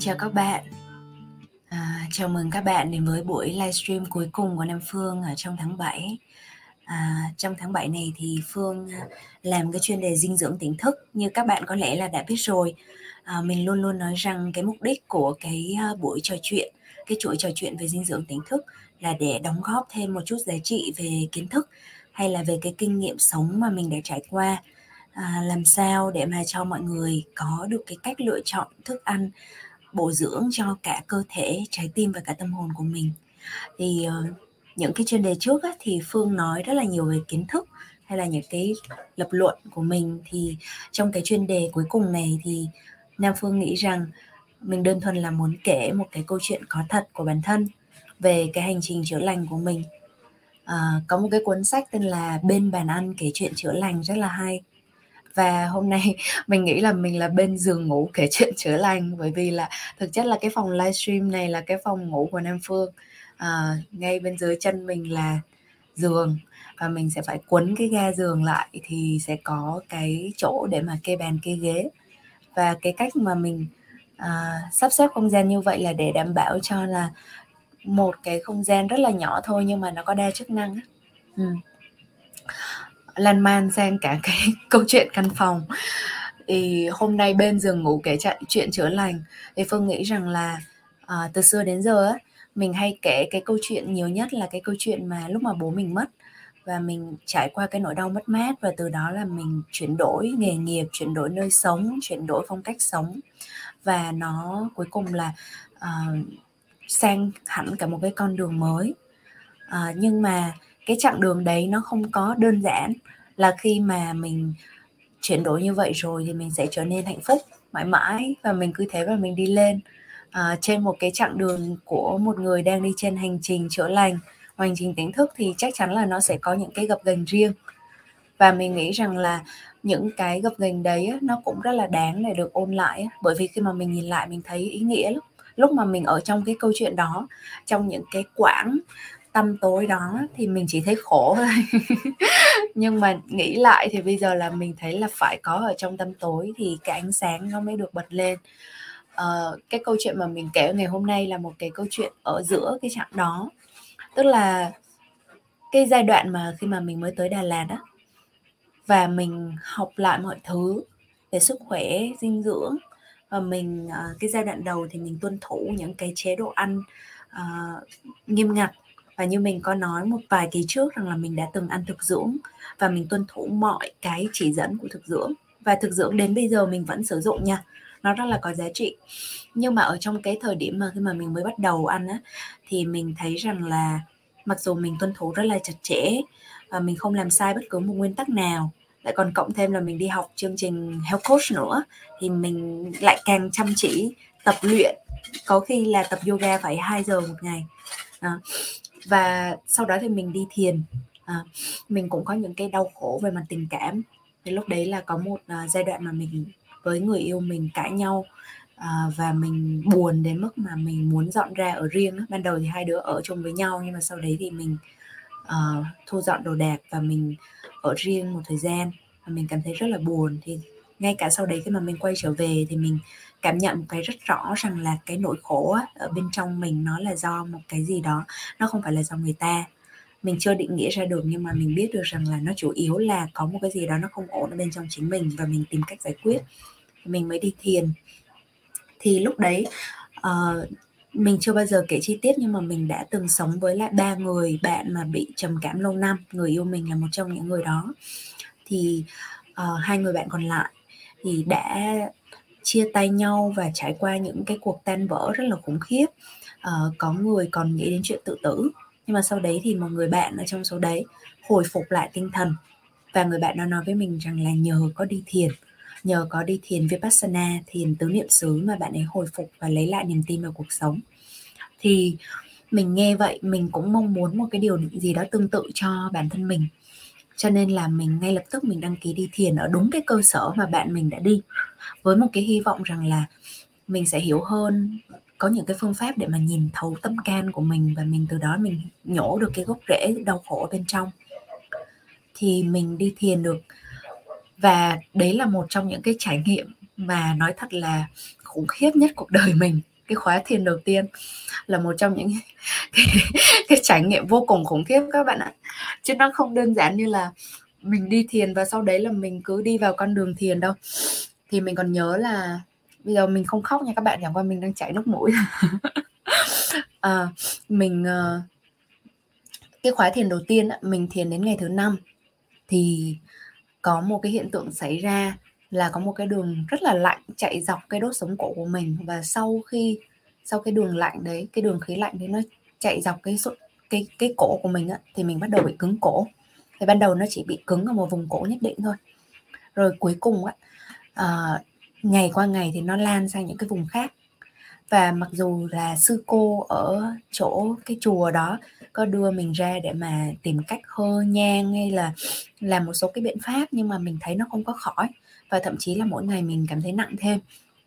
chào các bạn. À, chào mừng các bạn đến với buổi livestream cuối cùng của Nam Phương ở trong tháng 7. À, trong tháng 7 này thì Phương làm cái chuyên đề dinh dưỡng tỉnh thức như các bạn có lẽ là đã biết rồi. À, mình luôn luôn nói rằng cái mục đích của cái à, buổi trò chuyện, cái chuỗi trò chuyện về dinh dưỡng tỉnh thức là để đóng góp thêm một chút giá trị về kiến thức hay là về cái kinh nghiệm sống mà mình đã trải qua à, làm sao để mà cho mọi người có được cái cách lựa chọn thức ăn bổ dưỡng cho cả cơ thể trái tim và cả tâm hồn của mình. Thì uh, những cái chuyên đề trước á, thì phương nói rất là nhiều về kiến thức hay là những cái lập luận của mình. Thì trong cái chuyên đề cuối cùng này thì nam phương nghĩ rằng mình đơn thuần là muốn kể một cái câu chuyện có thật của bản thân về cái hành trình chữa lành của mình. À, có một cái cuốn sách tên là bên bàn ăn kể chuyện chữa lành rất là hay và hôm nay mình nghĩ là mình là bên giường ngủ kể chuyện chữa lành bởi vì là thực chất là cái phòng livestream này là cái phòng ngủ của Nam Phương. À, ngay bên dưới chân mình là giường và mình sẽ phải quấn cái ga giường lại thì sẽ có cái chỗ để mà kê bàn kê ghế. Và cái cách mà mình à, sắp xếp không gian như vậy là để đảm bảo cho là một cái không gian rất là nhỏ thôi nhưng mà nó có đa chức năng ừ lan man sang cả cái câu chuyện căn phòng. Thì hôm nay bên giường ngủ kể chuyện chuyện chữa lành. Thì phương nghĩ rằng là à, từ xưa đến giờ á mình hay kể cái câu chuyện nhiều nhất là cái câu chuyện mà lúc mà bố mình mất và mình trải qua cái nỗi đau mất mát và từ đó là mình chuyển đổi nghề nghiệp chuyển đổi nơi sống chuyển đổi phong cách sống. Và nó cuối cùng là uh, sang hẳn cả một cái con đường mới. Uh, nhưng mà cái chặng đường đấy nó không có đơn giản là khi mà mình chuyển đổi như vậy rồi thì mình sẽ trở nên hạnh phúc mãi mãi và mình cứ thế và mình đi lên. À, trên một cái chặng đường của một người đang đi trên hành trình chữa lành hành trình tỉnh thức thì chắc chắn là nó sẽ có những cái gập ghềnh riêng. Và mình nghĩ rằng là những cái gập ghềnh đấy nó cũng rất là đáng để được ôn lại bởi vì khi mà mình nhìn lại mình thấy ý nghĩa lắm. Lúc mà mình ở trong cái câu chuyện đó trong những cái quãng tâm tối đó thì mình chỉ thấy khổ thôi. Nhưng mà nghĩ lại thì bây giờ là mình thấy là phải có ở trong tâm tối thì cái ánh sáng nó mới được bật lên. Uh, cái câu chuyện mà mình kể ngày hôm nay là một cái câu chuyện ở giữa cái chặng đó. Tức là cái giai đoạn mà khi mà mình mới tới Đà Lạt á và mình học lại mọi thứ về sức khỏe dinh dưỡng và mình uh, cái giai đoạn đầu thì mình tuân thủ những cái chế độ ăn uh, nghiêm ngặt và như mình có nói một vài kỳ trước rằng là mình đã từng ăn thực dưỡng và mình tuân thủ mọi cái chỉ dẫn của thực dưỡng. Và thực dưỡng đến bây giờ mình vẫn sử dụng nha. Nó rất là có giá trị. Nhưng mà ở trong cái thời điểm mà khi mà mình mới bắt đầu ăn á thì mình thấy rằng là mặc dù mình tuân thủ rất là chặt chẽ và mình không làm sai bất cứ một nguyên tắc nào lại còn cộng thêm là mình đi học chương trình health coach nữa thì mình lại càng chăm chỉ tập luyện. Có khi là tập yoga phải 2 giờ một ngày. À, và sau đó thì mình đi thiền. À, mình cũng có những cái đau khổ về mặt tình cảm. Thì lúc đấy là có một uh, giai đoạn mà mình với người yêu mình cãi nhau uh, và mình buồn đến mức mà mình muốn dọn ra ở riêng ban đầu thì hai đứa ở chung với nhau nhưng mà sau đấy thì mình uh, thu dọn đồ đạc và mình ở riêng một thời gian. Và mình cảm thấy rất là buồn. Thì ngay cả sau đấy khi mà mình quay trở về thì mình cảm nhận một cái rất rõ rằng là cái nỗi khổ á, ở bên trong mình nó là do một cái gì đó nó không phải là do người ta. Mình chưa định nghĩa ra được nhưng mà mình biết được rằng là nó chủ yếu là có một cái gì đó nó không ổn ở bên trong chính mình và mình tìm cách giải quyết. Mình mới đi thiền. Thì lúc đấy uh, mình chưa bao giờ kể chi tiết nhưng mà mình đã từng sống với lại ba người bạn mà bị trầm cảm lâu năm. Người yêu mình là một trong những người đó. Thì uh, hai người bạn còn lại thì đã chia tay nhau và trải qua những cái cuộc tan vỡ rất là khủng khiếp. Uh, có người còn nghĩ đến chuyện tự tử nhưng mà sau đấy thì một người bạn ở trong số đấy hồi phục lại tinh thần và người bạn đó nói với mình rằng là nhờ có đi thiền nhờ có đi thiền vipassana thiền tứ niệm xứ mà bạn ấy hồi phục và lấy lại niềm tin vào cuộc sống. Thì mình nghe vậy mình cũng mong muốn một cái điều gì đó tương tự cho bản thân mình cho nên là mình ngay lập tức mình đăng ký đi thiền ở đúng cái cơ sở mà bạn mình đã đi. Với một cái hy vọng rằng là mình sẽ hiểu hơn, có những cái phương pháp để mà nhìn thấu tâm can của mình và mình từ đó mình nhổ được cái gốc rễ đau khổ bên trong. Thì mình đi thiền được. Và đấy là một trong những cái trải nghiệm mà nói thật là khủng khiếp nhất cuộc đời mình cái khóa thiền đầu tiên là một trong những cái, cái trải nghiệm vô cùng khủng khiếp các bạn ạ. Chứ nó không đơn giản như là mình đi thiền và sau đấy là mình cứ đi vào con đường thiền đâu. Thì mình còn nhớ là bây giờ mình không khóc nha các bạn chẳng qua mình đang chảy nước mũi. À, mình ờ, cái khóa thiền đầu tiên mình thiền đến ngày thứ năm. Thì có một cái hiện tượng xảy ra là có một cái đường rất là lạnh chạy dọc cái đốt sống cổ của mình. Và sau khi sau cái đường lạnh đấy cái đường khí lạnh đấy nó chạy dọc cái cái cái cổ của mình á, thì mình bắt đầu bị cứng cổ. Thì ban đầu nó chỉ bị cứng ở một vùng cổ nhất định thôi. Rồi cuối cùng á à, ngày qua ngày thì nó lan sang những cái vùng khác. Và mặc dù là sư cô ở chỗ cái chùa đó có đưa mình ra để mà tìm cách hơ nhang hay là làm một số cái biện pháp nhưng mà mình thấy nó không có khỏi và thậm chí là mỗi ngày mình cảm thấy nặng thêm.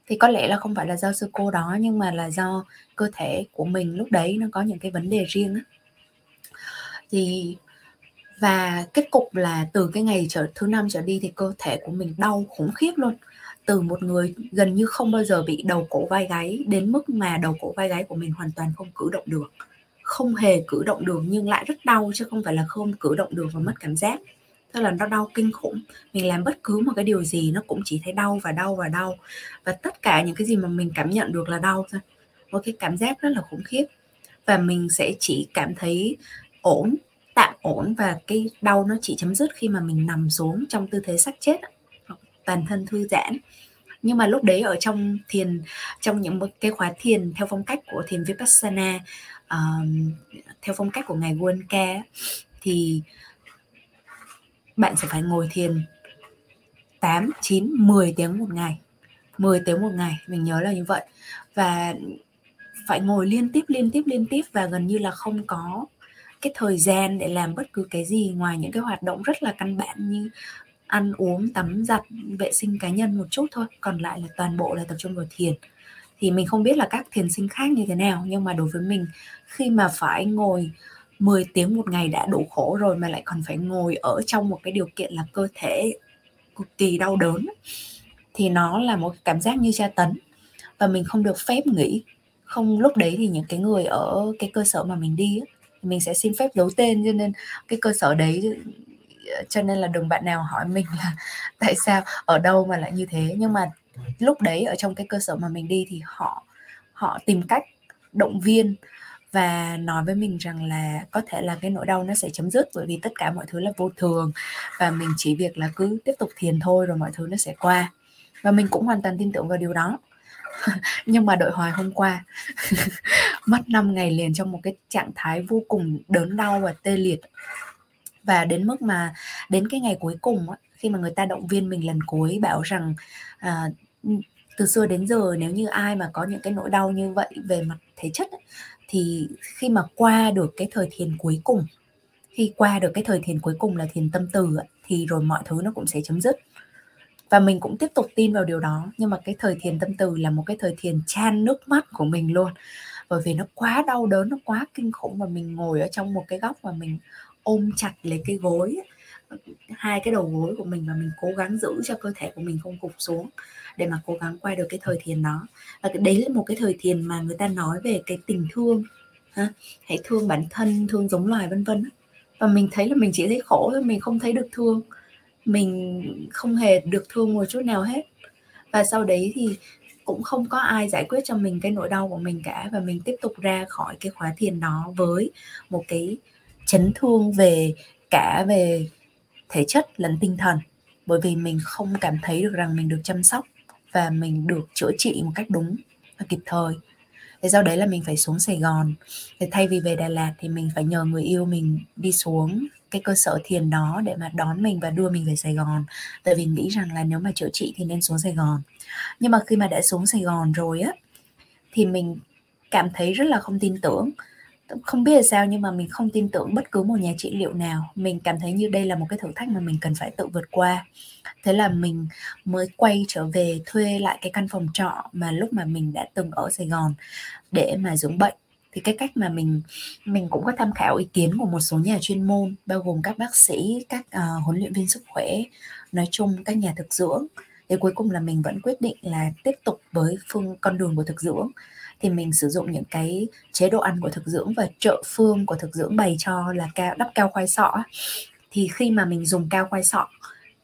Thì có lẽ là không phải là do sư cô đó, nhưng mà là do cơ thể của mình lúc đấy nó có những cái vấn đề riêng á. Thì, và kết cục là từ cái ngày trở, thứ năm trở đi thì cơ thể của mình đau khủng khiếp luôn. Từ một người gần như không bao giờ bị đầu cổ vai gáy đến mức mà đầu cổ vai gáy của mình hoàn toàn không cử động được. Không hề cử động được nhưng lại rất đau chứ không phải là không cử động được và mất cảm giác tức là nó đau kinh khủng. Mình làm bất cứ một cái điều gì nó cũng chỉ thấy đau và đau và đau. Và tất cả những cái gì mà mình cảm nhận được là đau thôi. Một cái cảm giác rất là khủng khiếp. Và mình sẽ chỉ cảm thấy ổn tạm ổn và cái đau nó chỉ chấm dứt khi mà mình nằm xuống trong tư thế sắc chết toàn thân thư giãn. Nhưng mà lúc đấy ở trong thiền trong những cái khóa thiền theo phong cách của thiền vipassana uh, theo phong cách của ngài Wonka thì bạn sẽ phải ngồi thiền 8, 9, 10 tiếng một ngày. 10 tiếng một ngày mình nhớ là như vậy. Và phải ngồi liên tiếp liên tiếp liên tiếp và gần như là không có cái thời gian để làm bất cứ cái gì ngoài những cái hoạt động rất là căn bản như ăn uống tắm giặt vệ sinh cá nhân một chút thôi. Còn lại là toàn bộ là tập trung vào thiền. Thì mình không biết là các thiền sinh khác như thế nào nhưng mà đối với mình khi mà phải ngồi 10 tiếng một ngày đã đủ khổ rồi mà lại còn phải ngồi ở trong một cái điều kiện là cơ thể cực kỳ đau đớn. Thì nó là một cảm giác như tra tấn và mình không được phép nghỉ. Không, lúc đấy thì những cái người ở cái cơ sở mà mình đi thì mình sẽ xin phép giấu tên, cho nên cái cơ sở đấy, cho nên là đừng bạn nào hỏi mình là tại sao, ở đâu mà lại như thế. Nhưng mà lúc đấy ở trong cái cơ sở mà mình đi thì họ họ tìm cách, động viên và nói với mình rằng là có thể là cái nỗi đau nó sẽ chấm dứt bởi vì tất cả mọi thứ là vô thường. Và mình chỉ việc là cứ tiếp tục thiền thôi rồi mọi thứ nó sẽ qua. Và mình cũng hoàn toàn tin tưởng vào điều đó. Nhưng mà đội hoài hôm qua mất 5 ngày liền trong một cái trạng thái vô cùng đớn đau và tê liệt. Và đến mức mà đến cái ngày cuối cùng khi mà người ta động viên mình lần cuối bảo rằng à, từ xưa đến giờ nếu như ai mà có những cái nỗi đau như vậy về mặt thể chất thì khi mà qua được cái thời thiền cuối cùng, khi qua được cái thời thiền cuối cùng là thiền tâm từ thì rồi mọi thứ nó cũng sẽ chấm dứt. Và mình cũng tiếp tục tin vào điều đó, nhưng mà cái thời thiền tâm từ là một cái thời thiền chan nước mắt của mình luôn. Bởi vì nó quá đau đớn, nó quá kinh khủng và mình ngồi ở trong một cái góc và mình ôm chặt lấy cái gối hai cái đầu gối của mình và mình cố gắng giữ cho cơ thể của mình không gục xuống để mà cố gắng qua được cái thời thiền đó và đấy là một cái thời thiền mà người ta nói về cái tình thương, ha? hãy thương bản thân, thương giống loài, vân vân và mình thấy là mình chỉ thấy khổ thôi, mình không thấy được thương, mình không hề được thương một chút nào hết và sau đấy thì cũng không có ai giải quyết cho mình cái nỗi đau của mình cả và mình tiếp tục ra khỏi cái khóa thiền đó với một cái chấn thương về cả về thể chất lẫn tinh thần. Bởi vì mình không cảm thấy được rằng mình được chăm sóc và mình được chữa trị một cách đúng và kịp thời. Thế sau đấy là mình phải xuống Sài Gòn. Thì thay vì về Đà Lạt thì mình phải nhờ người yêu mình đi xuống cái cơ sở thiền đó để mà đón mình và đưa mình về Sài Gòn. Tại vì nghĩ rằng là nếu mà chữa trị thì nên xuống Sài Gòn. Nhưng mà khi mà đã xuống Sài Gòn rồi á, thì mình cảm thấy rất là không tin tưởng không biết là sao nhưng mà mình không tin tưởng bất cứ một nhà trị liệu nào. Mình cảm thấy như đây là một cái thử thách mà mình cần phải tự vượt qua. Thế là mình mới quay trở về thuê lại cái căn phòng trọ mà lúc mà mình đã từng ở Sài Gòn để mà dưỡng bệnh. Thì cái cách mà mình mình cũng có tham khảo ý kiến của một số nhà chuyên môn bao gồm các bác sĩ các uh, huấn luyện viên sức khỏe nói chung các nhà thực dưỡng. Thì cuối cùng là mình vẫn quyết định là tiếp tục với phương con đường của thực dưỡng thì mình sử dụng những cái chế độ ăn của thực dưỡng và trợ phương của thực dưỡng bày cho là cao, đắp cao khoai sọ thì khi mà mình dùng cao khoai sọ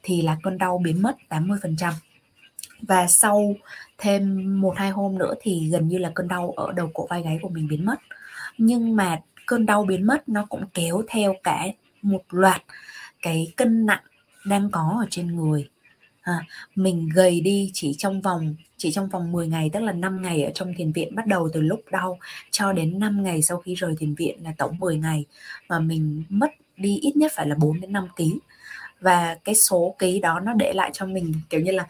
thì là cơn đau biến mất 80% và sau thêm một hai hôm nữa thì gần như là cơn đau ở đầu cổ vai gáy của mình biến mất. Nhưng mà cơn đau biến mất nó cũng kéo theo cả một loạt cái cân nặng đang có ở trên người à, mình gầy đi chỉ trong vòng chỉ trong vòng 10 ngày tức là 5 ngày ở trong thiền viện bắt đầu từ lúc đau cho đến 5 ngày sau khi rời thiền viện là tổng 10 ngày. Mà mình mất đi ít nhất phải là 4 đến 5 kg và cái số ký đó nó để lại cho mình kiểu như là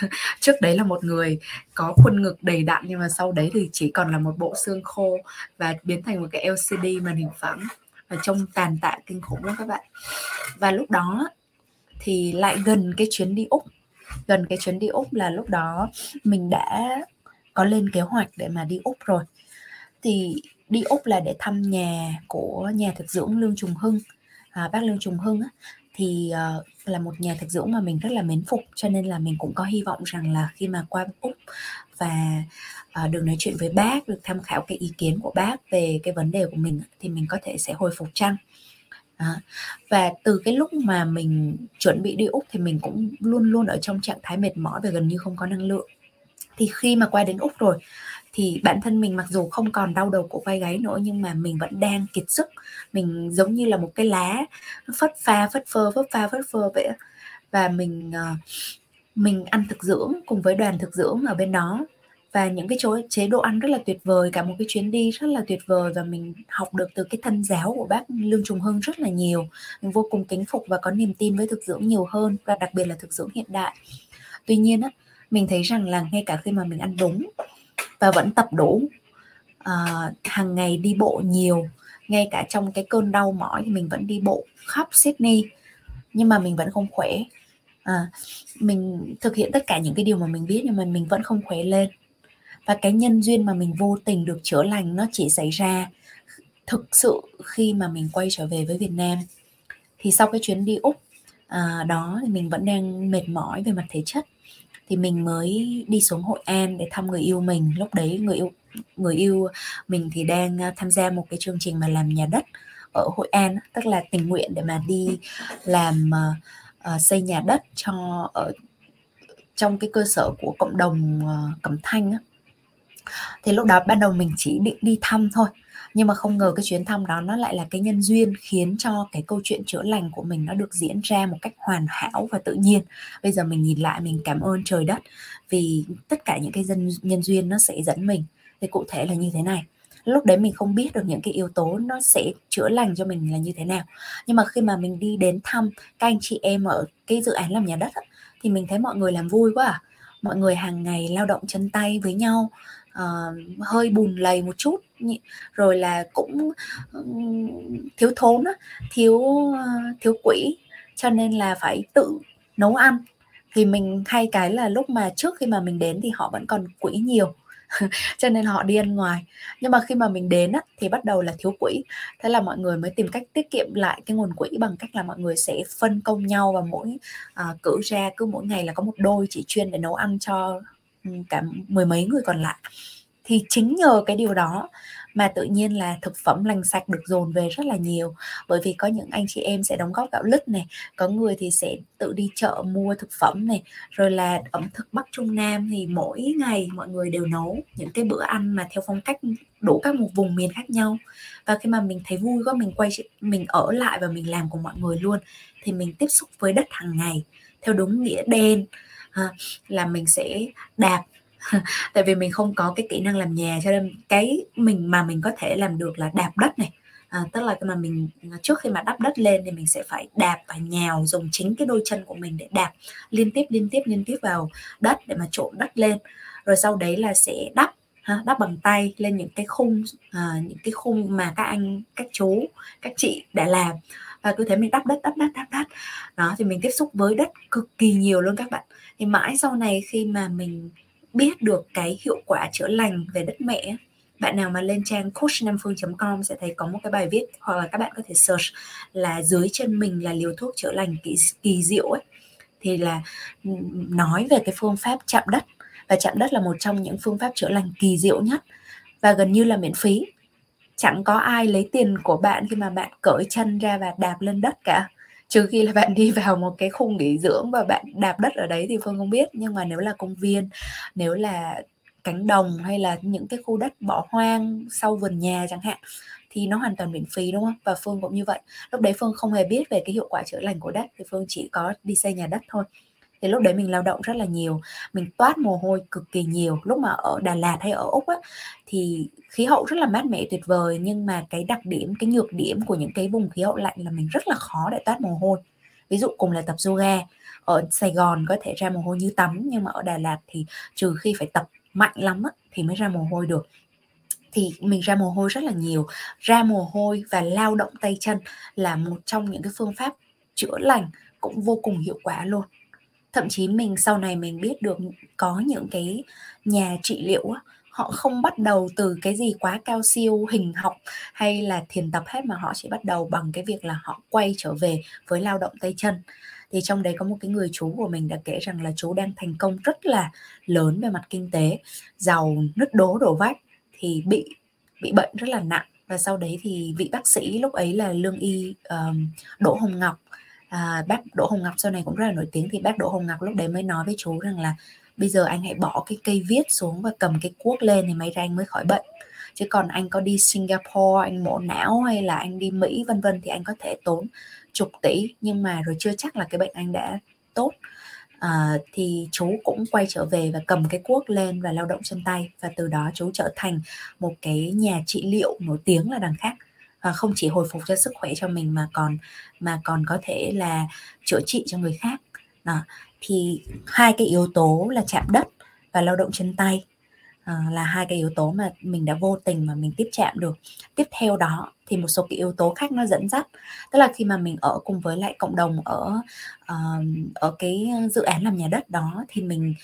trước đấy là một người có khuôn ngực đầy đặn nhưng mà sau đấy thì chỉ còn là một bộ xương khô và biến thành một cái LCD màn hình phẳng và trông tàn tạ kinh khủng lắm các bạn. Và lúc đó thì lại gần cái chuyến đi úc. Gần cái chuyến đi úc là lúc đó mình đã có lên kế hoạch để mà đi úc rồi. Thì đi úc là để thăm nhà của nhà thực dưỡng lương trùng hưng à, bác lương trùng hưng á, thì uh, là một nhà thực dưỡng mà mình rất là mến phục cho nên là mình cũng có hy vọng rằng là khi mà qua úc và uh, được nói chuyện với bác được tham khảo cái ý kiến của bác về cái vấn đề của mình thì mình có thể sẽ hồi phục chăng? À, và từ cái lúc mà mình chuẩn bị đi úc thì mình cũng luôn luôn ở trong trạng thái mệt mỏi và gần như không có năng lượng. Thì khi mà qua đến úc rồi thì bản thân mình mặc dù không còn đau đầu cổ vai gáy nữa nhưng mà mình vẫn đang kiệt sức. Mình giống như là một cái lá phất pha phất phơ phất pha phất phơ vậy và mình ờ, mình ăn thực dưỡng cùng với đoàn thực dưỡng ở bên đó và những cái chỗ chế độ ăn rất là tuyệt vời cả một cái chuyến đi rất là tuyệt vời và mình học được từ cái thân giáo của bác lương trùng hưng rất là nhiều. Mình vô cùng kính phục và có niềm tin với thực dưỡng nhiều hơn và đặc biệt là thực dưỡng hiện đại. Tuy nhiên á mình thấy rằng là ngay cả khi mà mình ăn đúng và vẫn tập đủ à, hàng ngày đi bộ nhiều ngay cả trong cái cơn đau mỏi thì mình vẫn đi bộ khắp Sydney nhưng mà mình vẫn không khỏe. À, mình thực hiện tất cả những cái điều mà mình biết nhưng mà mình vẫn không khỏe lên và cái nhân duyên mà mình vô tình được chữa lành nó chỉ xảy ra thực sự khi mà mình quay trở về với Việt Nam. Thì sau cái chuyến đi úc à, đó thì mình vẫn đang mệt mỏi về mặt thể chất. Thì mình mới đi xuống Hội An để thăm người yêu mình. Lúc đấy người yêu người yêu mình thì đang à, tham gia một cái chương trình mà làm nhà đất ở Hội An tức là tình nguyện để mà đi làm uh, xây nhà đất cho ở trong cái cơ sở của cộng đồng uh, Cẩm Thanh á thì lúc đó ban đầu mình chỉ định đi thăm thôi. Nhưng mà không ngờ cái chuyến thăm đó nó lại là cái nhân duyên khiến cho cái câu chuyện chữa lành của mình nó được diễn ra một cách hoàn hảo và tự nhiên. Bây giờ mình nhìn lại, mình cảm ơn trời đất vì tất cả những cái dân, nhân duyên nó sẽ dẫn mình. Thì cụ thể là như thế này. Lúc đấy mình không biết được những cái yếu tố nó sẽ chữa lành cho mình là như thế nào. Nhưng mà khi mà mình đi đến thăm các anh chị em ở cái dự án làm nhà đất thì mình thấy mọi người làm vui quá à. Mọi người hàng ngày lao động chân tay với nhau uh, hơi bùn lầy một chút rồi là cũng thiếu thốn thiếu ờ, thiếu quỹ cho nên là phải tự nấu ăn. Thì mình hay cái là lúc mà trước khi mà mình đến thì họ vẫn còn quỹ nhiều cho nên họ đi ăn ngoài. Nhưng mà khi mà mình đến á, thì bắt đầu là thiếu quỹ. Thế là mọi người mới tìm cách tiết kiệm lại cái nguồn quỹ bằng cách là mọi người sẽ phân công nhau và mỗi à, cử ra cứ mỗi ngày là có một đôi chỉ chuyên để nấu ăn cho cả mười mấy người còn lại. Thì chính nhờ cái điều đó mà tự nhiên là thực phẩm lành sạch được dồn về rất là nhiều. Bởi vì có những anh chị em sẽ đóng góp gạo lứt này, có người thì sẽ tự đi chợ mua thực phẩm này, rồi là ẩm thực bắc trung nam thì mỗi ngày mọi người đều nấu những cái bữa ăn mà theo phong cách đủ các một vùng miền khác nhau. Và khi mà mình thấy vui quá, mình quay mình ở lại và mình làm cùng mọi người luôn, thì mình tiếp xúc với đất hàng ngày theo đúng nghĩa đen ha, là mình sẽ đạp tại vì mình không có cái kỹ năng làm nhà cho nên cái mình mà mình có thể làm được là đạp đất này. À, tức là mà mình trước khi mà đắp đất lên thì mình sẽ phải đạp và nhào dùng chính cái đôi chân của mình để đạp liên tiếp liên tiếp liên tiếp vào đất để mà trộn đất lên. Rồi sau đấy là sẽ đắp ha, đắp bằng tay lên những cái khung à, những cái khung mà các anh các chú các chị đã làm và cứ thế mình đắp đất đắp đất đắp đất đó thì mình tiếp xúc với đất cực kỳ nhiều luôn các bạn. Thì mãi sau này khi mà mình biết được cái hiệu quả chữa lành về đất mẹ bạn nào mà lên trang coachnamphương.com sẽ thấy có một cái bài viết hoặc là các bạn có thể search là dưới chân mình là liều thuốc chữa lành kỳ, kỳ diệu ấy. Thì là ừ, nói về cái phương pháp chạm đất. Và chạm đất là một trong những phương pháp chữa lành kỳ diệu nhất và gần như là miễn phí chẳng có ai lấy tiền của bạn khi mà bạn cởi chân ra và đạp lên đất cả. Trừ khi là bạn đi vào một cái khung nghỉ dưỡng và bạn đạp đất ở đấy thì phương không biết. Nhưng mà nếu là công viên, nếu là cánh đồng hay là những cái khu đất bỏ hoang sau vườn nhà chẳng hạn, thì nó hoàn toàn miễn phí, đúng không? Và phương cũng như vậy. Lúc đấy phương không hề biết về cái hiệu quả chữa lành của đất, thì phương chỉ có đi xây nhà đất thôi thì lúc đấy mình lao động rất là nhiều mình toát mồ hôi cực kỳ nhiều. Lúc mà ở Đà Lạt hay ở Úc á thì khí hậu rất là mát mẻ tuyệt vời. Nhưng mà cái đặc điểm cái nhược điểm của những cái vùng khí hậu lạnh là mình rất là khó để toát mồ hôi. Ví dụ cùng là tập yoga ở Sài Gòn có thể ra mồ hôi như tắm nhưng mà ở Đà Lạt thì trừ khi phải tập mạnh lắm á, thì mới ra mồ hôi được. Thì mình ra mồ hôi rất là nhiều. Ra mồ hôi và lao động tay chân là một trong những cái phương pháp chữa lành cũng vô cùng hiệu quả luôn thậm chí mình sau này mình biết được có những cái nhà trị liệu họ không bắt đầu từ cái gì quá cao siêu hình học hay là thiền tập hết mà họ chỉ bắt đầu bằng cái việc là họ quay trở về với lao động tay chân. Thì trong đấy có một cái người chú của mình đã kể rằng là chú đang thành công rất là lớn về mặt kinh tế giàu nứt đố đổ vách thì bị bị bệnh rất là nặng. Và sau đấy thì vị bác sĩ lúc ấy là lương y um, Đỗ Hồng Ngọc à, bác Đỗ Hồng Ngọc sau này cũng rất là nổi tiếng thì bác Đỗ Hồng Ngọc lúc đấy mới nói với chú rằng là bây giờ anh hãy bỏ cái cây viết xuống và cầm cái cuốc lên thì may ra anh mới khỏi bệnh. Chứ còn anh có đi Singapore anh mổ não hay là anh đi Mỹ vân vân thì anh có thể tốn chục tỷ. Nhưng mà rồi chưa chắc là cái bệnh anh đã tốt. À, thì chú cũng quay trở về và cầm cái cuốc lên và lao động chân tay. Và từ đó chú trở thành một cái nhà trị liệu nổi tiếng là đằng khác và không chỉ hồi phục cho sức khỏe cho mình mà còn mà còn có thể là chữa trị cho người khác. Đó. thì hai cái yếu tố là chạm đất và lao động chân tay à, là hai cái yếu tố mà mình đã vô tình mà mình tiếp chạm được. Tiếp theo đó thì một số cái yếu tố khác nó dẫn dắt. Tức là khi mà mình ở cùng với lại cộng đồng ở uh, ở cái dự án làm nhà đất đó thì mình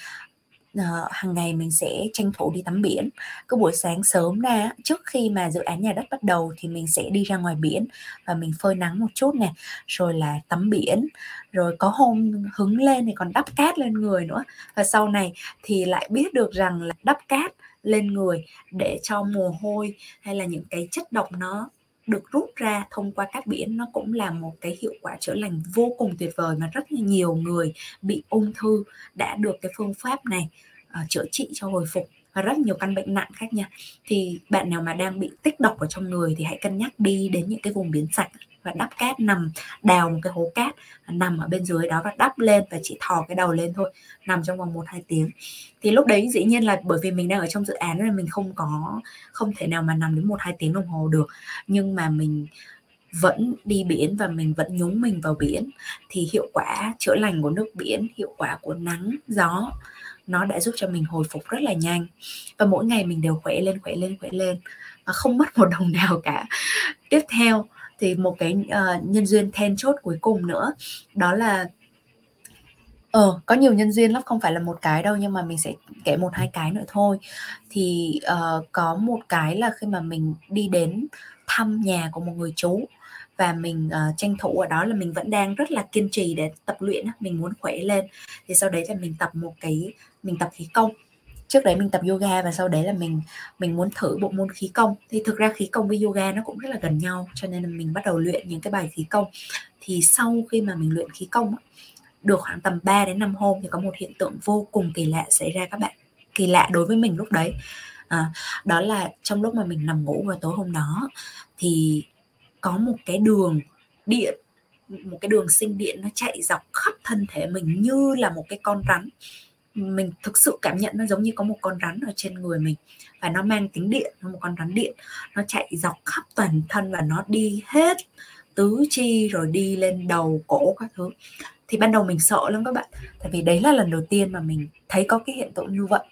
Ờ, uh, hàng ngày mình sẽ tranh thủ đi tắm biển. Cứ buổi sáng sớm ra trước khi mà dự án nhà đất bắt đầu thì mình sẽ đi ra ngoài biển và mình phơi nắng một chút nè rồi là tắm biển. Rồi có hôm hứng lên thì còn đắp cát lên người nữa. Và sau này thì lại biết được rằng là đắp cát lên người để cho mồ hôi hay là những cái chất độc nó được rút ra thông qua cát biển nó cũng là một cái hiệu quả chữa lành vô cùng tuyệt vời mà rất là nhiều người bị ung thư đã được cái phương pháp này uh, chữa trị cho hồi phục. Và rất nhiều căn bệnh nặng khác nha. Thì bạn nào mà đang bị tích độc ở trong người thì hãy cân nhắc đi đến những cái vùng biển sạch và đắp cát nằm, đào một cái hố cát nằm ở bên dưới đó và đắp lên và chỉ thò cái đầu lên thôi, nằm trong vòng một hai tiếng. Thì lúc đấy dĩ nhiên là bởi vì mình đang ở trong dự án nên mình không có, không thể nào mà nằm đến một hai tiếng đồng hồ được. Nhưng mà mình vẫn đi biển và mình vẫn nhúng mình vào biển. Thì hiệu quả chữa lành của nước biển, hiệu quả của nắng, gió, nó đã giúp cho mình hồi phục rất là nhanh. Và mỗi ngày mình đều khỏe lên khỏe lên khỏe lên và không mất một đồng nào cả. Tiếp theo thì một cái uh, nhân duyên then chốt cuối cùng nữa. Đó là ờ có nhiều nhân duyên lắm không phải là một cái đâu nhưng mà mình sẽ kể một hai cái nữa thôi. Thì uh, có một cái là khi mà mình đi đến thăm nhà của một người chú và mình uh, tranh thủ ở đó là mình vẫn đang rất là kiên trì để tập luyện mình muốn khỏe lên. Thì sau đấy là mình tập một cái mình tập khí công trước đấy mình tập yoga và sau đấy là mình mình muốn thử bộ môn khí công. Thì thực ra khí công với yoga nó cũng rất là gần nhau cho nên là mình bắt đầu luyện những cái bài khí công. Thì sau khi mà mình luyện khí công được khoảng tầm 3 đến 5 hôm thì có một hiện tượng vô cùng kỳ lạ xảy ra các bạn. Kỳ lạ đối với mình lúc đấy. À, đó là trong lúc mà mình nằm ngủ vào tối hôm đó thì có một cái đường điện một cái đường sinh điện nó chạy dọc khắp thân thể mình như là một cái con rắn mình thực sự cảm nhận nó giống như có một con rắn ở trên người mình. Và nó mang tính điện, nó một con rắn điện. Nó chạy dọc khắp toàn thân và nó đi hết tứ chi rồi đi lên đầu, cổ các thứ. Thì ban đầu mình sợ lắm các bạn. Tại vì đấy là lần đầu tiên mà mình thấy có cái hiện tượng như vậy.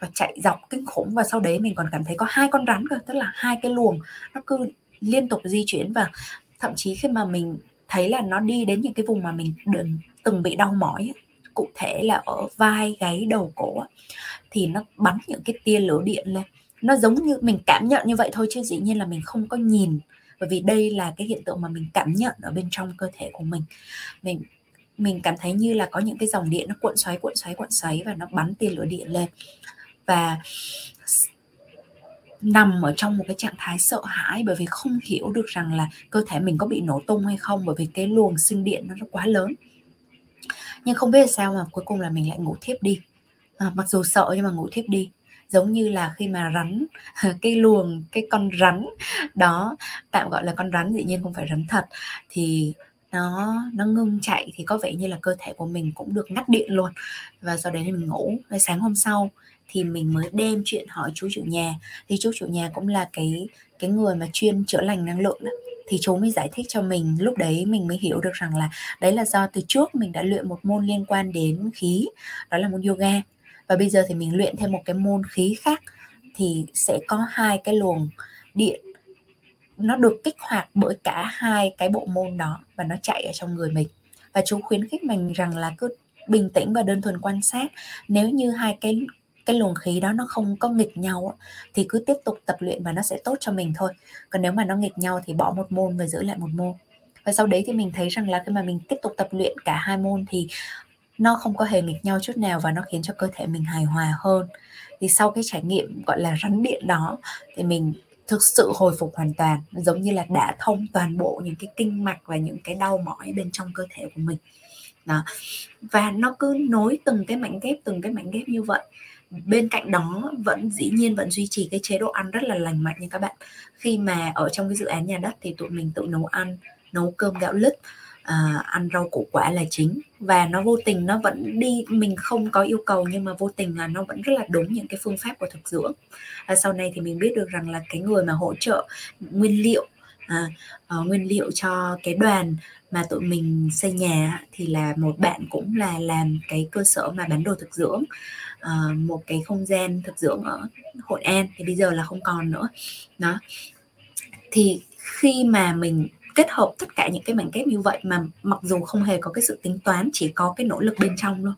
Và chạy dọc kinh khủng. Và sau đấy mình còn cảm thấy có hai con rắn cơ. Tức là hai cái luồng nó cứ liên tục di chuyển. Và thậm chí khi mà mình thấy là nó đi đến những cái vùng mà mình từng bị đau mỏi cụ thể là ở vai, gáy, đầu cổ thì nó bắn những cái tia lửa điện lên nó giống như mình cảm nhận như vậy thôi chứ dĩ nhiên là mình không có nhìn, bởi vì đây là cái hiện tượng mà mình cảm nhận ở bên trong cơ thể của mình. Mình mình cảm thấy như là có những cái dòng điện nó cuộn xoáy cuộn xoáy cuộn xoáy và nó bắn tia lửa điện lên. Và nằm ở trong một cái trạng thái sợ hãi bởi vì không hiểu được rằng là cơ thể mình có bị nổ tung hay không, bởi vì cái luồng sinh điện nó quá lớn nhưng không biết sao mà cuối cùng là mình lại ngủ thiếp đi. À, mặc dù sợ nhưng mà ngủ thiếp đi. Giống như là khi mà rắn cái luồng cái con rắn đó tạm gọi là con rắn dĩ nhiên không phải rắn thật thì nó nó ngưng chạy thì có vẻ như là cơ thể của mình cũng được ngắt điện luôn. Và sau đấy thì mình ngủ. Và sáng hôm sau thì mình mới đem chuyện hỏi chú chủ nhà. Thì chú chủ nhà cũng là cái cái người mà chuyên chữa lành năng lượng đó thì chú mới giải thích cho mình. Lúc đấy mình mới hiểu được rằng là đấy là do từ trước mình đã luyện một môn liên quan đến khí, đó là môn yoga. Và bây giờ thì mình luyện thêm một cái môn khí khác thì sẽ có hai cái luồng điện. Nó được kích hoạt bởi cả hai cái bộ môn đó và nó chạy ở trong người mình. Và chú khuyến khích mình rằng là cứ bình tĩnh và đơn thuần quan sát. Nếu như hai cái cái luồng khí đó nó không có nghịch nhau thì cứ tiếp tục tập luyện và nó sẽ tốt cho mình thôi. Còn nếu mà nó nghịch nhau thì bỏ một môn và giữ lại một môn. Và sau đấy thì mình thấy rằng là khi mà mình tiếp tục tập luyện cả hai môn thì nó không có hề nghịch nhau chút nào và nó khiến cho cơ thể mình hài hòa hơn. Thì sau cái trải nghiệm gọi là rắn điện đó thì mình thực sự hồi phục hoàn toàn, giống như là đã thông toàn bộ những cái kinh mạch và những cái đau mỏi bên trong cơ thể của mình. Đó. Và nó cứ nối từng cái mảnh ghép, từng cái mảnh ghép như vậy bên cạnh đó vẫn dĩ nhiên vẫn duy trì cái chế độ ăn rất là lành mạnh nha các bạn. Khi mà ở trong cái dự án nhà đất thì tụi mình tự nấu ăn nấu cơm gạo lứt à, ăn rau củ quả là chính. Và nó vô tình nó vẫn đi mình không có yêu cầu nhưng mà vô tình là nó vẫn rất là đúng những cái phương pháp của thực dưỡng. Và sau này thì mình biết được rằng là cái người mà hỗ trợ nguyên liệu à, uh, nguyên liệu cho cái đoàn mà tụi mình xây nhà thì là một bạn cũng là làm cái cơ sở mà bán đồ thực dưỡng uh, một cái không gian thực dưỡng ở hội an thì bây giờ là không còn nữa. Đó. Thì khi mà mình kết hợp tất cả những cái mảnh ghép như vậy mà mặc dù không hề có cái sự tính toán chỉ có cái nỗ lực bên trong thôi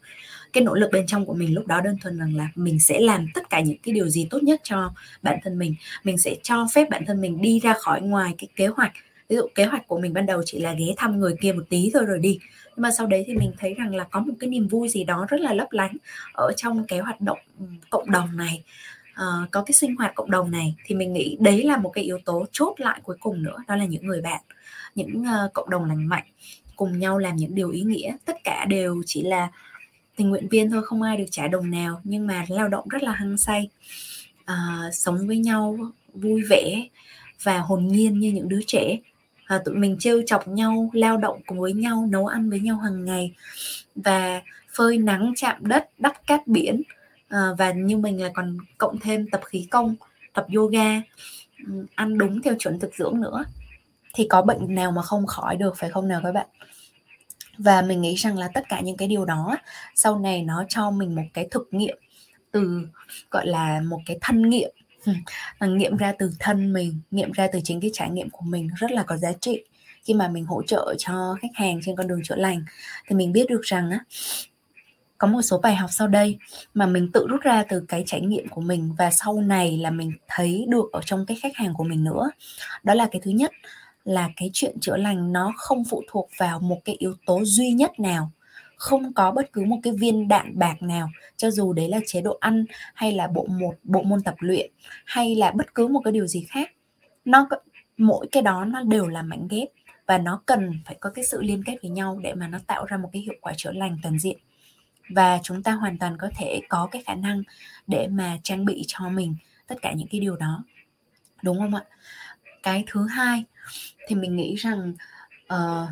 cái nỗ lực bên trong của mình lúc đó đơn thuần rằng là mình sẽ làm tất cả những cái điều gì tốt nhất cho bản thân mình. Mình sẽ cho phép bản thân mình đi ra khỏi ngoài cái kế hoạch ví dụ kế hoạch của mình ban đầu chỉ là ghé thăm người kia một tí thôi rồi đi. Nhưng mà sau đấy thì mình thấy rằng là có một cái niềm vui gì đó rất là lấp lánh ở trong cái hoạt động cộng đồng này. Uh, có cái sinh hoạt cộng đồng này thì mình nghĩ đấy là một cái yếu tố chốt lại cuối cùng nữa đó là những người bạn những uh, cộng đồng lành mạnh cùng nhau làm những điều ý nghĩa. Tất cả đều chỉ là tình nguyện viên thôi không ai được trả đồng nào nhưng mà lao động rất là hăng say uh, sống với nhau vui vẻ và hồn nhiên như những đứa trẻ à, tụi mình trêu chọc nhau lao động cùng với nhau nấu ăn với nhau hàng ngày và phơi nắng chạm đất đắp cát biển. À, và như mình là còn cộng thêm tập khí công tập yoga ăn đúng theo chuẩn thực dưỡng nữa. Thì có bệnh nào mà không khỏi được phải không nào các bạn? Và mình nghĩ rằng là tất cả những cái điều đó sau này nó cho mình một cái thực nghiệm từ gọi là một cái thân nghiệm Ừ. nghiệm ra từ thân mình, nghiệm ra từ chính cái trải nghiệm của mình rất là có giá trị. Khi mà mình hỗ trợ cho khách hàng trên con đường chữa lành, thì mình biết được rằng á, có một số bài học sau đây mà mình tự rút ra từ cái trải nghiệm của mình và sau này là mình thấy được ở trong cái khách hàng của mình nữa. Đó là cái thứ nhất, là cái chuyện chữa lành nó không phụ thuộc vào một cái yếu tố duy nhất nào không có bất cứ một cái viên đạn bạc nào cho dù đấy là chế độ ăn hay là bộ một bộ môn tập luyện hay là bất cứ một cái điều gì khác nó mỗi cái đó nó đều là mảnh ghép và nó cần phải có cái sự liên kết với nhau để mà nó tạo ra một cái hiệu quả chữa lành toàn diện. Và chúng ta hoàn toàn có thể có cái khả năng để mà trang bị cho mình tất cả những cái điều đó. Đúng không ạ? Cái thứ hai thì mình nghĩ rằng uh,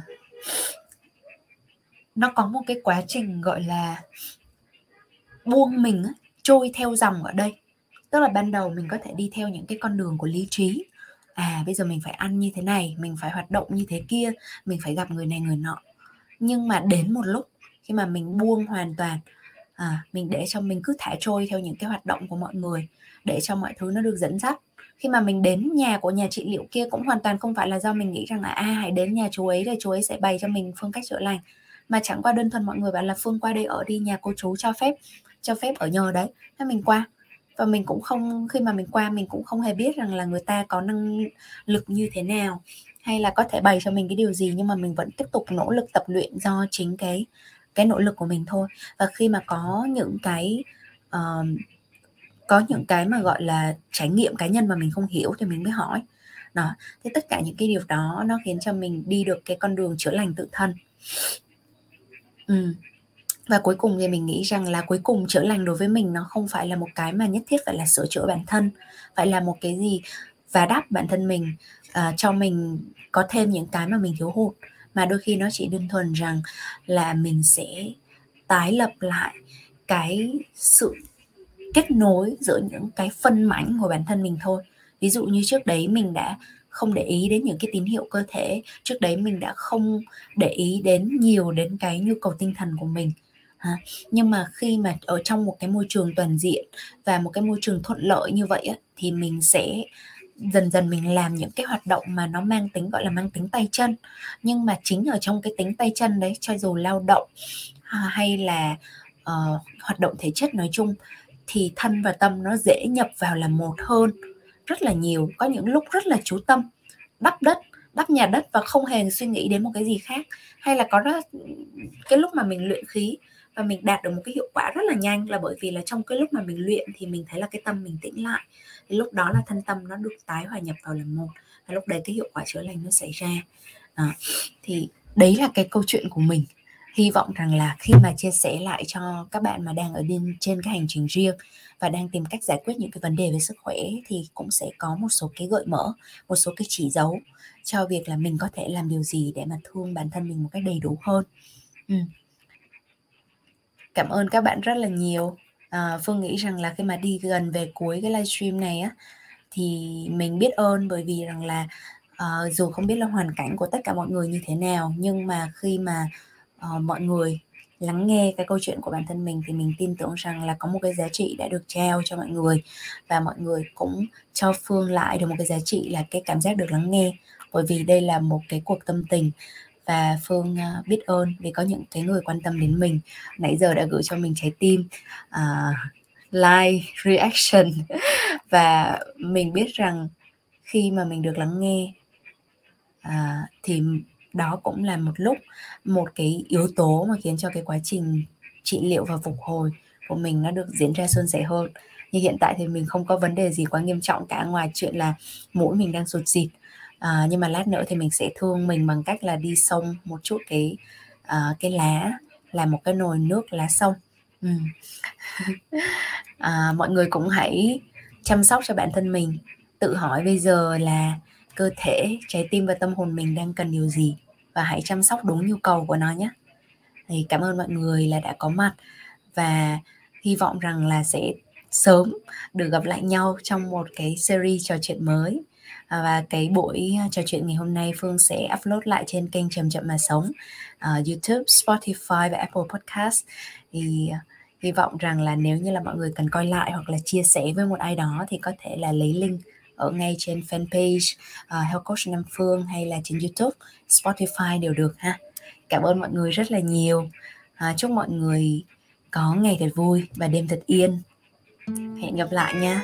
nó có một cái quá trình gọi là buông mình trôi theo dòng ở đây. Tức là ban đầu mình có thể đi theo những cái con đường của lý trí. À bây giờ mình phải ăn như thế này mình phải hoạt động như thế kia mình phải gặp người này người nọ. Nhưng mà đến một lúc khi mà mình buông hoàn toàn à, mình để cho mình cứ thả trôi theo những cái hoạt động của mọi người để cho mọi thứ nó được dẫn dắt. Khi mà mình đến nhà của nhà trị liệu kia cũng hoàn toàn không phải là do mình nghĩ rằng là a à, hãy đến nhà chú ấy rồi chú ấy sẽ bày cho mình phương cách chữa lành mà chẳng qua đơn thuần mọi người bảo là phương qua đây ở đi nhà cô chú cho phép cho phép ở nhờ đấy. Thế mình qua. Và mình cũng không khi mà mình qua mình cũng không hề biết rằng là người ta có năng lực như thế nào hay là có thể bày cho mình cái điều gì nhưng mà mình vẫn tiếp tục nỗ lực tập luyện do chính cái cái nỗ lực của mình thôi. Và khi mà có những cái uh, có những cái mà gọi là trải nghiệm cá nhân mà mình không hiểu thì mình mới hỏi. Đó. Thế tất cả những cái điều đó nó khiến cho mình đi được cái con đường chữa lành tự thân. Ừ. và cuối cùng thì mình nghĩ rằng là cuối cùng chữa lành đối với mình nó không phải là một cái mà nhất thiết phải là sửa chữa bản thân phải là một cái gì và đáp bản thân mình uh, cho mình có thêm những cái mà mình thiếu hụt. Mà đôi khi nó chỉ đơn thuần rằng là mình sẽ tái lập lại cái sự kết nối giữa những cái phân mảnh của bản thân mình thôi. Ví dụ như trước đấy mình đã không để ý đến những cái tín hiệu cơ thể. Trước đấy mình đã không để ý đến nhiều đến cái nhu cầu tinh thần của mình nhưng mà khi mà ở trong một cái môi trường toàn diện và một cái môi trường thuận lợi như vậy á, thì mình sẽ dần dần mình làm những cái hoạt động mà nó mang tính gọi là mang tính tay chân. Nhưng mà chính ở trong cái tính tay chân đấy cho dù lao động hay là uh, hoạt động thể chất nói chung thì thân và tâm nó dễ nhập vào là một hơn rất là nhiều có những lúc rất là chú tâm đắp đất đắp nhà đất và không hề suy nghĩ đến một cái gì khác. Hay là có rất cái lúc mà mình luyện khí và mình đạt được một cái hiệu quả rất là nhanh là bởi vì là trong cái lúc mà mình luyện thì mình thấy là cái tâm mình tĩnh lại. Thì lúc đó là thân tâm nó được tái hòa nhập vào làm một và lúc đấy cái hiệu quả chữa lành nó xảy ra. À, thì đấy là cái câu chuyện của mình hy vọng rằng là khi mà chia sẻ lại cho các bạn mà đang ở bên trên cái hành trình riêng và đang tìm cách giải quyết những cái vấn đề về sức khỏe thì cũng sẽ có một số cái gợi mở một số cái chỉ dấu cho việc là mình có thể làm điều gì để mà thương bản thân mình một cách đầy đủ hơn ừ. cảm ơn các bạn rất là nhiều à, phương nghĩ rằng là khi mà đi gần về cuối cái livestream này á thì mình biết ơn bởi vì rằng là uh, dù không biết là hoàn cảnh của tất cả mọi người như thế nào nhưng mà khi mà uh, mọi người lắng nghe cái câu chuyện của bản thân mình thì mình tin tưởng rằng là có một cái giá trị đã được trao cho mọi người và mọi người cũng cho phương lại được một cái giá trị là cái cảm giác được lắng nghe. Bởi vì đây là một cái cuộc tâm tình và phương à, biết ơn vì có những cái người quan tâm đến mình. Nãy giờ đã gửi cho mình trái tim à, uh, like reaction và mình biết rằng khi mà mình được lắng nghe uh, thì đó cũng là một lúc một cái yếu tố mà khiến cho cái quá trình trị liệu và phục hồi của mình nó được diễn ra suôn sẻ hơn. Như hiện tại thì mình không có vấn đề gì quá nghiêm trọng cả ngoài chuyện là mũi mình đang sụt xịt à, nhưng mà lát nữa thì mình sẽ thương mình bằng cách là đi sông một chút cái uh, cái lá làm một cái nồi nước lá sông. Ừ. à, mọi người cũng hãy chăm sóc cho bản thân mình tự hỏi bây giờ là cơ thể trái tim và tâm hồn mình đang cần điều gì và hãy chăm sóc đúng nhu cầu của nó nhé. Thì cảm ơn mọi người là đã có mặt và hy vọng rằng là sẽ sớm được gặp lại nhau trong một cái series trò chuyện mới. À, và cái buổi trò chuyện ngày hôm nay Phương sẽ upload lại trên kênh chậm chậm mà sống uh, YouTube, Spotify và Apple Podcast. Thì à, hy vọng rằng là nếu như là mọi người cần coi lại hoặc là chia sẻ với một ai đó thì có thể là lấy link ở ngay trên fanpage uh, Health Coach Nam Phương hay là trên YouTube, Spotify đều được ha. Cảm ơn mọi người rất là nhiều. Uh, chúc mọi người có ngày thật vui và đêm thật yên. Hẹn gặp lại nha.